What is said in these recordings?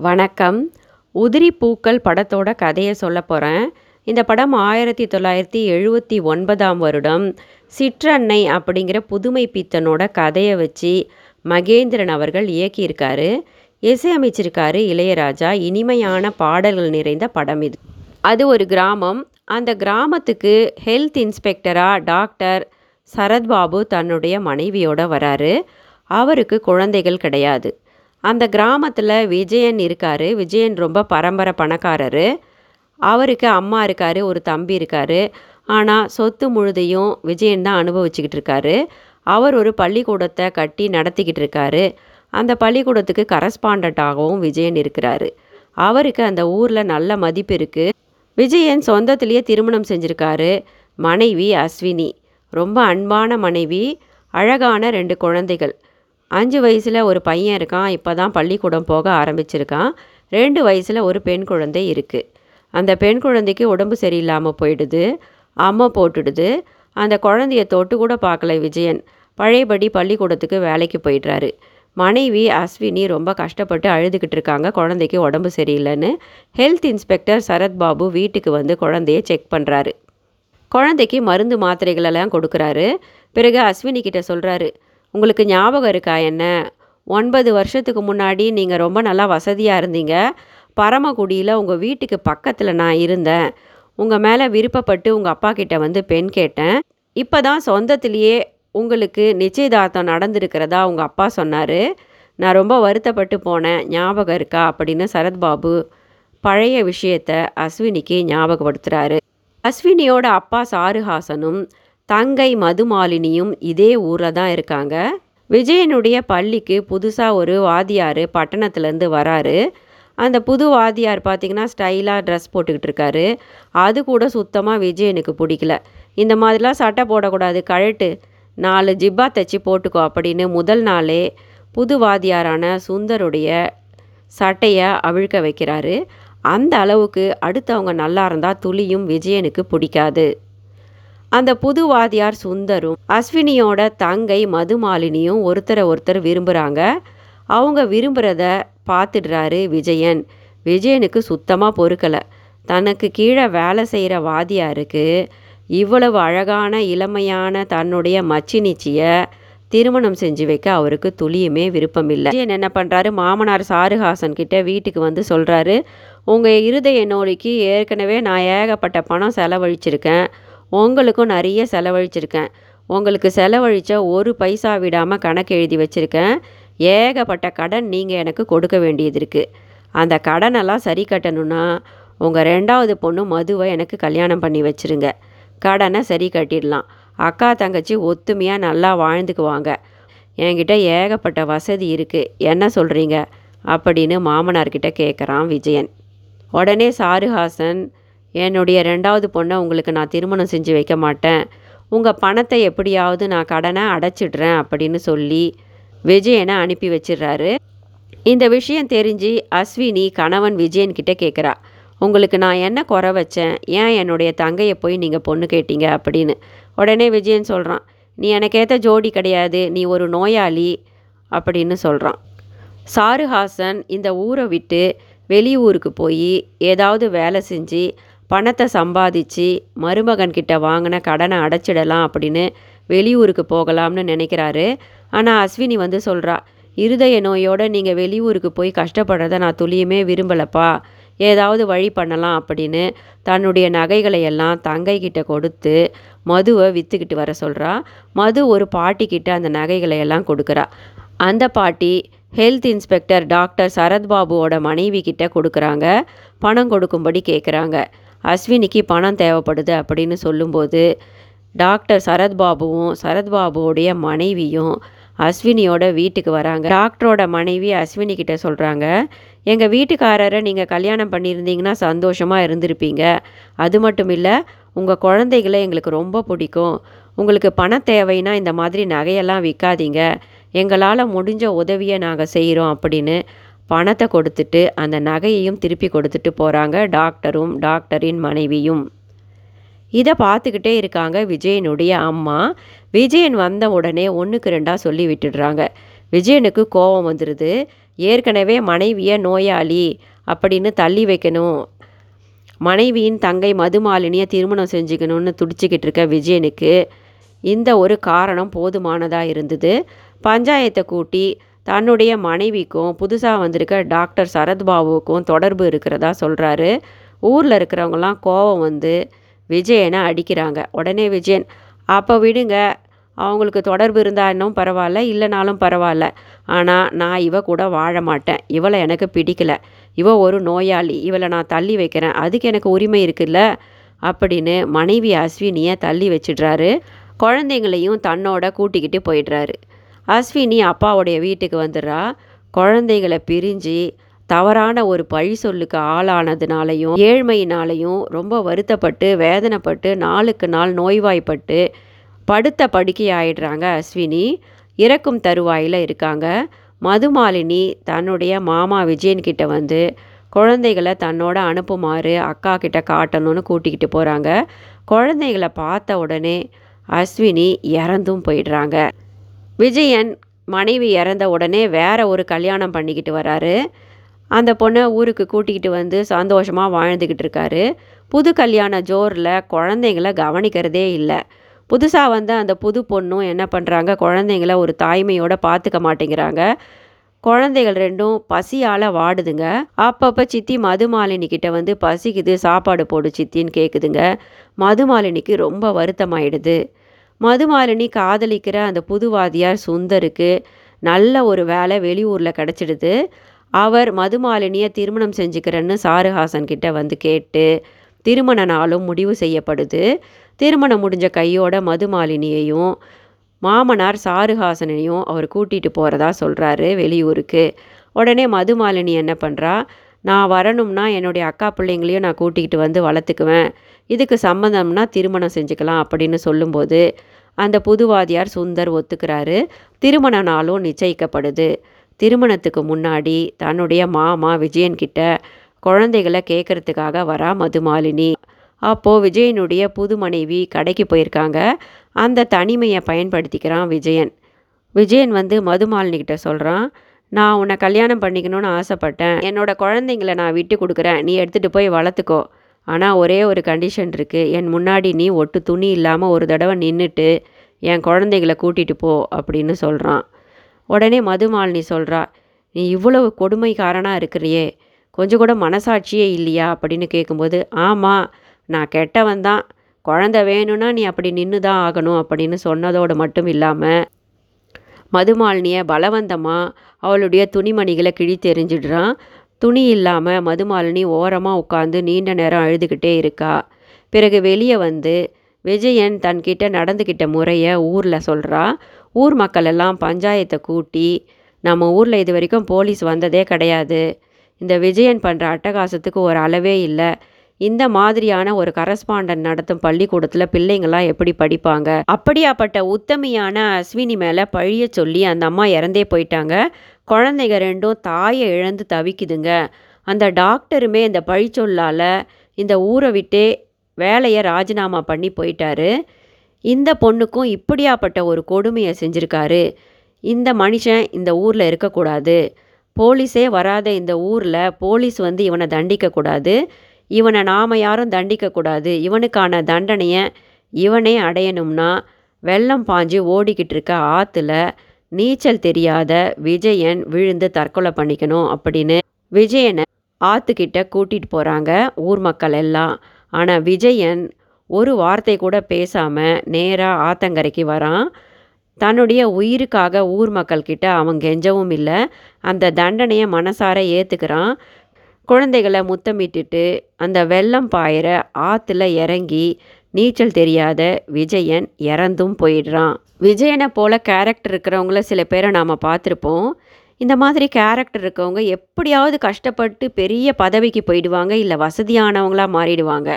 வணக்கம். உதிரி பூக்கள் படத்தோட கதையை சொல்ல போகிறேன் இந்த படம் ஆயிரத்தி தொள்ளாயிரத்தி எழுபத்தி ஒன்பதாம் வருடம். சிற்றன்னை அப்படிங்கிற புதுமை பித்தனோட கதையை வச்சு மகேந்திரன் அவர்கள் இயக்கியிருக்காரு. இசையமைச்சிருக்காரு இளையராஜா. இனிமையான பாடல்கள் நிறைந்த படம் இது. அது ஒரு கிராமம். அந்த கிராமத்துக்கு ஹெல்த் இன்ஸ்பெக்டராக டாக்டர் சரத்பாபு தன்னுடைய மனைவியோட வராரு. அவருக்கு குழந்தைகள் கிடையாது. அந்த கிராமத்தில் விஜயன் இருக்கார். விஜயன் ரொம்ப பரம்பரை பணக்காரர். அவருக்கு அம்மா இருக்கார் ஒரு தம்பி இருக்கார். ஆனால் சொத்து முழுதையும் விஜயன் தான் அனுபவிச்சுக்கிட்டு இருக்காரு. அவர் ஒரு பள்ளிக்கூடத்தை கட்டி நடத்திக்கிட்டு இருக்காரு. அந்த பள்ளிக்கூடத்துக்கு கரஸ்பாண்டண்ட்டாகவும் விஜயன் இருக்கிறாரு. அவருக்கு அந்த ஊரில் நல்ல மதிப்பு இருக்குது விஜயன் சொந்தத்திலேயே திருமணம் செஞ்சுருக்காரு. மனைவி அஸ்வினி. ரொம்ப அன்பான மனைவி. அழகான ரெண்டு குழந்தைகள். அஞ்சு வயசில் ஒரு பையன் இருக்கான் இப்போ தான் பள்ளிக்கூடம் போக ஆரம்பிச்சிருக்கான். ரெண்டு வயசில் ஒரு பெண் குழந்தை இருக்குது அந்த பெண் குழந்தைக்கு உடம்பு சரியில்லாமல் போயிடுது. அம்மை போட்டுடுது. அந்த குழந்தைய தொட்டு கூட பார்க்கல விஜயன். பழையபடி பள்ளிக்கூடத்துக்கு வேலைக்கு போயிடுறாரு. மனைவி அஸ்வினி ரொம்ப கஷ்டப்பட்டு அழுதுகிட்டு இருக்காங்க. குழந்தைக்கு உடம்பு சரியில்லைன்னு ஹெல்த் இன்ஸ்பெக்டர் சரத்பாபு வீட்டுக்கு வந்து குழந்தைய செக் பண்ணுறாரு குழந்தைக்கு மருந்து மாத்திரைகளெல்லாம் கொடுக்குறாரு. பிறகு அஸ்வினி கிட்ட சொல்கிறாரு உங்களுக்கு ஞாபகம் இருக்கா என்ன? ஒன்பது வருஷத்துக்கு முன்னாடி நீங்கள் ரொம்ப நல்லா வசதியாக இருந்தீங்க. பரமக்குடியில் உங்கள் வீட்டுக்கு பக்கத்தில் நான் இருந்தேன். உங்கள் மேலே விருப்பப்பட்டு உங்கள் அப்பா கிட்ட வந்து பெண் கேட்டேன். இப்போ தான் சொந்தத்திலேயே உங்களுக்கு நிச்சயதார்த்தம் நடந்திருக்கிறதா உங்கள் அப்பா சொன்னார். நான் ரொம்ப வருத்தப்பட்டு போனேன். ஞாபகம் இருக்கா? அப்படின்னு சரத்பாபு பழைய விஷயத்த அஸ்வினிக்கு ஞாபகப்படுத்துகிறாரு அஸ்வினியோட அப்பா சாருஹாசனும் தங்கை மதுமாலினியும் இதே ஊரில் தான் இருக்காங்க. விஜயனுடைய பள்ளிக்கு புதுசாக ஒரு வாத்தியார் பட்டணத்துலேருந்து வராரு. அந்த புது வாத்தியார் பார்த்திங்கன்னா ஸ்டைலாக ட்ரெஸ் போட்டுக்கிட்டு இருக்காரு. அது கூட சுத்தமாக விஜயனுக்கு பிடிக்கல. இந்த மாதிரிலாம் சட்டை போடக்கூடாது கழட்டு. நாலு ஜிப்பா தைச்சி போட்டுக்கோ அப்படின்னு முதல் நாளே புது வாத்தியாரான சுந்தருடைய சட்டையை அவிழ்க்க வைக்கிறாரு. அந்த அளவுக்கு அடுத்தவங்க நல்லா இருந்தால் துளியும் விஜயனுக்கு பிடிக்காது. அந்த புது வாத்தியார் சுந்தரும் அஸ்வினியோட தங்கை மதுமாலினியும் ஒருத்தரை ஒருத்தர் விரும்புகிறாங்க அவங்க விரும்புகிறத பார்த்துடுறாரு விஜயன். விஜயனுக்கு சுத்தமாக பொறுக்கலை. தனக்கு கீழே வேலை செய்கிற வாதியாருக்கு இவ்வளவு அழகான இளமையான தன்னுடைய மச்சினிச்சியை திருமணம் செஞ்சு வைக்க அவருக்கு துளியுமே விருப்பம் இல்லை விஜயன் என்ன பண்ணுறாரு மாமனார் சாருஹாசன் கிட்ட வீட்டுக்கு வந்து சொல்கிறாரு உங்கள் இருதய நோய்க்கு ஏற்கனவே நான் ஏகப்பட்ட பணம் செலவழிச்சிருக்கேன். உங்களுக்கும் நிறைய செலவழிச்சிருக்கேன். உங்களுக்கு செலவழித்த ஒரு பைசா விடாமல் கணக்கு எழுதி வச்சுருக்கேன். ஏகப்பட்ட கடன் நீங்கள் எனக்கு கொடுக்க வேண்டியது இருக்குது அந்த கடனெல்லாம் சரி கட்டணும்னா உங்கள் ரெண்டாவது பொண்ணு மதுவை எனக்கு கல்யாணம் பண்ணி வச்சுருங்க. கடனை சரி கட்டிடலாம். அக்கா தங்கச்சி ஒத்துமையாக நல்லா வாழ்ந்துக்குவாங்க. என்கிட்ட ஏகப்பட்ட வசதி இருக்குது என்ன சொல்கிறீங்க அப்படின்னு மாமனார்கிட்ட கேட்குறான் விஜயன். உடனே சாருஹாசன் என்னுடைய ரெண்டாவது பொண்ணை உங்களுக்கு நான் திருமணம் செஞ்சு வைக்க மாட்டேன். உங்கள் பணத்தை எப்படியாவது நான் கடனை அடைச்சிடுறேன் அப்படின்னு சொல்லி விஜயனை அனுப்பி வச்சிடுறாரு. இந்த விஷயம் தெரிஞ்சு அஸ்வினி கணவன் விஜயன்கிட்ட கேட்குறா உங்களுக்கு நான் என்ன குறை வச்சேன்? ஏன் என்னுடைய தங்கையை போய் நீங்கள் பொண்ணு கேட்டீங்க? அப்படின்னு. உடனே விஜயன் சொல்கிறான் நீ எனக்கேற்ற ஜோடி கிடையாது நீ ஒரு நோயாளி அப்படின்னு சொல்கிறான் சாருஹாசன் இந்த ஊரை விட்டு வெளியூருக்கு போய் ஏதாவது வேலை செஞ்சு பணத்தை சம்பாதிச்சு மருமகன்கிட்ட வாங்கின கடனை அடைச்சிடலாம் அப்படின்னு வெளியூருக்கு போகலாம்னு நினைக்கிறாரு. ஆனால் அஸ்வினி வந்து சொல்கிறா இருதய நோயோடு நீங்கள் வெளியூருக்கு போய் கஷ்டப்படுறத நான் துளியுமே விரும்பலப்பா. ஏதாவது வழி பண்ணலாம் அப்படின்னு தன்னுடைய நகைகளை எல்லாம் தங்கைக்கிட்ட கொடுத்து மதுவை விற்றுக்கிட்டு வர சொல்கிறா மது ஒரு பாட்டிக்கிட்ட அந்த நகைகளை எல்லாம் கொடுக்குறா. அந்த பாட்டி ஹெல்த் இன்ஸ்பெக்டர் டாக்டர் சரத்பாபுவோட மனைவி கிட்ட கொடுக்குறாங்க. பணம் கொடுக்கும்படி கேட்குறாங்க அஸ்வினிக்கு பணம் தேவைப்படுது அப்படின்னு சொல்லும்போது டாக்டர் சரத்பாபுவும் சரத்பாபுவோடைய மனைவியும் அஸ்வினியோட வீட்டுக்கு வராங்க. டாக்டரோட மனைவி அஸ்வினி கிட்ட சொல்கிறாங்க எங்கள் வீட்டுக்காரரை நீங்கள் கல்யாணம் பண்ணியிருந்தீங்கன்னா சந்தோஷமாக இருந்திருப்பீங்க. அது மட்டும் இல்லை உங்கள் குழந்தைகளை எங்களுக்கு ரொம்ப பிடிக்கும். உங்களுக்கு பண தேவைன்னா இந்த மாதிரி நகையெல்லாம் விற்காதீங்க எங்களால் முடிஞ்ச உதவியை நாங்கள் செய்கிறோம் அப்படின்னு பணத்தை கொடுத்துட்டு அந்த நகையையும் திருப்பி கொடுத்துட்டு போகிறாங்க டாக்டரும் டாக்டரின் மனைவியும். இதை பார்த்துக்கிட்டே இருக்காங்க விஜயனுடைய அம்மா. விஜயன் வந்த உடனே ஒன்றுக்கு ரெண்டாக சொல்லி விட்டுடுறாங்க. விஜயனுக்கு கோபம் வந்துடுது ஏற்கனவே மனைவியை நோயாளி அப்படின்னு தள்ளி வைக்கணும். மனைவியின் தங்கை மதுமாலினியை திருமணம் செஞ்சுக்கணும்னு துடிச்சிக்கிட்டு இருக்க விஜயனுக்கு இந்த ஒரு காரணம் போதுமானதாக இருந்தது. பஞ்சாயத்தை கூட்டி தன்னுடைய மனைவிக்கும் புதுசாக வந்திருக்க டாக்டர் சரத்பாபுவுக்கும் தொடர்பு இருக்கிறதா சொல்கிறாரு ஊரில் இருக்கிறவங்கலாம் கோவம் வந்து விஜயனை அடிக்கிறாங்க. உடனே விஜயன் அப்போ விடுங்க. அவங்களுக்கு தொடர்பு இருந்தால் இன்னும் பரவாயில்ல இல்லைனாலும் பரவாயில்ல. ஆனால் நான் இவ கூட வாழ மாட்டேன். இவளை எனக்கு பிடிக்கல. இவ ஒரு நோயாளி. இவளை நான் தள்ளி வைக்கிறேன். அதுக்கு எனக்கு உரிமை இருக்குல்ல? அப்படின்னு மனைவி அஸ்வினியை தள்ளி வச்சிடுறாரு. குழந்தைங்களையும் தன்னோட கூட்டிக்கிட்டு போயிடுறாரு. அஸ்வினி அப்பாவுடைய வீட்டுக்கு வந்துடுறா. குழந்தைகளை பிரிஞ்சு தவறான ஒரு பழி சொல்லுக்கு ஆளானதுனாலையும் ஏழ்மையினாலையும் ரொம்ப வருத்தப்பட்டு வேதனைப்பட்டு நாளுக்கு நாள் நோய்வாய்ப்பட்டு படுத்த படுக்கை ஆயிடுறாங்க அஸ்வினி இறக்கும் தருவாயில் இருக்காங்க. மதுமாலினி தன்னுடைய மாமா விஜயன்கிட்ட வந்து குழந்தைகளை தன்னோட அனுப்புமாறு அக்கா கிட்ட காட்டணும்னு கூட்டிக்கிட்டு போகிறாங்க குழந்தைகளை பார்த்த உடனே அஸ்வினி இறந்தும் போயிடுறாங்க. விஜயன் மனைவி இறந்த உடனே வேற ஒரு கல்யாணம் பண்ணிக்கிட்டு வராரு. அந்த பொண்ணை ஊருக்கு கூட்டிக்கிட்டு வந்து சந்தோஷமாக வாழ்ந்துக்கிட்டு இருக்காரு. புது கல்யாண ஜோரில் குழந்தைங்கள கவனிக்கிறதே இல்லை. புதுசாக வந்த அந்த புது பொண்ணும் என்ன பண்ணுறாங்க குழந்தைங்கள ஒரு தாய்மையோடு பார்த்துக்க மாட்டேங்கிறாங்க. குழந்தைகள் ரெண்டும் பசியால் வாடுதுங்க. அப்பப்போ சித்தி மதுமாலினி கிட்ட வந்து பசிக்குது சாப்பாடு போடு சித்தின்னு கேட்குதுங்க மதுமாலினிக்கு ரொம்ப வருத்தமாயிடுது. மதுமாலினி காதலிக்கிற அந்த புதுவாதியார் சுந்தருக்கு நல்ல ஒரு வேலை வெளியூரில் கிடச்சிடுது. அவர் மதுமாலினியை திருமணம் செஞ்சுக்கிறேன்னு சாருஹாசன் கிட்ட வந்து கேட்டு திருமண நாளும் முடிவு செய்யப்படுது. திருமணம் முடிஞ்ச கையோட மதுமாலினியையும் மாமனார் சாருஹாசனையும் அவர் கூட்டிகிட்டு போகிறதா சொல்கிறாரு வெளியூருக்கு. உடனே மதுமாலினி என்ன பண்ணுறா நான் வரணும்னா என்னுடைய அக்கா பிள்ளைங்களையும் நான் கூட்டிகிட்டு வந்து வளர்த்துக்குவேன். இதுக்கு சம்மந்தம்னா திருமணம் செஞ்சுக்கலாம் அப்படின்னு சொல்லும்போது அந்த புதுவாதியார் சுந்தர் ஒத்துக்கிறாரு. திருமண நாளும் நிச்சயிக்கப்படுது. திருமணத்துக்கு முன்னாடி தன்னுடைய மாமா விஜயன்கிட்ட குழந்தைகளை கேட்கறதுக்காக வரா மதுமாலினி. அப்போது விஜயனுடைய புது மனைவி கடைக்கு போயிருக்காங்க. அந்த தனிமையை பயன்படுத்திக்கிறான் விஜயன். விஜயன் வந்து மதுமாலினிக்கிட்ட சொல்கிறான் நான் உன்னை கல்யாணம் பண்ணிக்கணும்னு ஆசைப்பட்டேன். என்னோட குழந்தைங்கள நான் விட்டு கொடுக்குறேன். நீ எடுத்துகிட்டு போய் வளர்த்துக்கோ. ஆனால் ஒரே ஒரு கண்டிஷன் இருக்குது என் முன்னாடி நீ ஒட்டு துணி இல்லாமல் ஒரு தடவை நின்றுட்டு என் குழந்தைங்கள கூட்டிகிட்டு போ அப்படின்னு சொல்கிறான் உடனே மதுமாலினி சொல்கிறா நீ இவ்வளவு கொடுமைக்காரனாக இருக்கிறியே. கொஞ்சம் கூட மனசாட்சியே இல்லையா? அப்படின்னு கேட்கும்போது ஆமாம் நான் கெட்டவன் தான். குழந்த வேணும்னா நீ அப்படி நின்று தான் ஆகணும் அப்படின்னு சொன்னதோடு மட்டும் இல்லாமல் மதுமாலினியை பலவந்தமாக அவளுடைய துணிமணிகளை கிழித்தெறிஞ்சிடுறான். துணி இல்லாமல் மதுமாலினி ஓரமாக உட்காந்து நீண்ட நேரம் அழுதுகிட்டே இருக்கா. பிறகு வெளியே வந்து விஜயன் தன்கிட்ட நடந்துக்கிட்ட முறையை ஊரில் சொல்கிறா ஊர் மக்கள் எல்லாம் பஞ்சாயத்தை கூட்டி நம்ம ஊரில் இது வரைக்கும் போலீஸ் வந்ததே கிடையாது. இந்த விஜயன் பண்ணுற அட்டகாசத்துக்கு ஒரு அளவே இல்லை. இந்த மாதிரியான ஒரு கரஸ்பாண்டன் நடத்தும் பள்ளிக்கூடத்தில் பிள்ளைங்களாம் எப்படி படிப்பாங்க? அப்படியாப்பட்ட உத்தமியான அஸ்வினி மேலே பழிய சொல்லி அந்த அம்மா இறந்தே போயிட்டாங்க. குழந்தைங்க ரெண்டும் தாயை இழந்து தவிக்குதுங்க. அந்த டாக்டருமே இந்த பழிச்சொல்லால் இந்த ஊரை விட்டே வேலையை ராஜினாமா பண்ணி போயிட்டாரு. இந்த பொண்ணுக்கும் இப்படியாப்பட்ட ஒரு கொடுமையை செஞ்சுருக்காரு. இந்த மனுஷன் இந்த ஊரில் இருக்கக்கூடாது. போலீஸே வராத இந்த ஊரில் போலீஸ் வந்து இவனை தண்டிக்கக்கூடாது. இவனை நாம் யாரும் தண்டிக்கக்கூடாது. இவனுக்கான தண்டனையை இவனே அடையணும்னா வெள்ளம் பாஞ்சு ஓடிக்கிட்டு இருக்க ஆற்றுல நீச்சல் தெரியாத விஜயன் விழுந்து தற்கொலை பண்ணிக்கணும் அப்படின்னு விஜயனை ஆற்றுக்கிட்ட கூட்டிகிட்டு போகிறாங்க ஊர் மக்கள் எல்லாம். ஆனால் விஜயன் ஒரு வார்த்தை கூட பேசாமல் நேராக ஆத்தங்கரைக்கு வரான். தன்னுடைய உயிருக்காக ஊர் மக்கள்கிட்ட அவன் கெஞ்சவும் இல்லை. அந்த தண்டனையை மனசார ஏற்றுக்கிறான் குழந்தைகளை முத்தமிட்டுட்டு அந்த வெள்ளம் பாயிற ஆற்றுல இறங்கி நீச்சல் தெரியாத விஜயன் இறந்தும் போயிடுறான். விஜயனை போல் கேரக்டர் இருக்கிறவங்கள சில பேரை நாம் பார்த்துருப்போம். இந்த மாதிரி கேரக்டர் இருக்கவங்க எப்படியாவது கஷ்டப்பட்டு பெரிய பதவிக்கு போயிடுவாங்க இல்லை வசதியானவங்களாக மாறிடுவாங்க.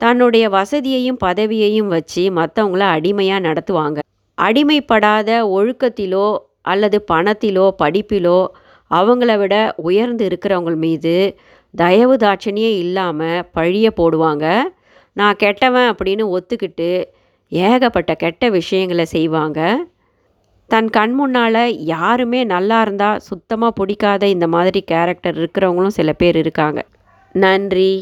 தன்னுடைய வசதியையும் பதவியையும் வச்சு மற்றவங்கள அடிமையாக நடத்துவாங்க. அடிமைப்படாத ஒழுக்கத்திலோ அல்லது பணத்திலோ படிப்பிலோ அவங்கள விட உயர்ந்து இருக்கிறவங்க மீது தயவு தாட்சணியே இல்லாமல் பழிய போடுவாங்க. நான் கெட்டவன் அப்படின்னு ஒத்துக்கிட்டு ஏகப்பட்ட கெட்ட விஷயங்களை செய்வாங்க. தன் கண் முன்னால் யாருமே நல்லா இருந்தால் சுத்தமாக பிடிக்காத இந்த மாதிரி கேரக்டர் இருக்கிறவங்களும் சில பேர் இருக்காங்க. நன்றி.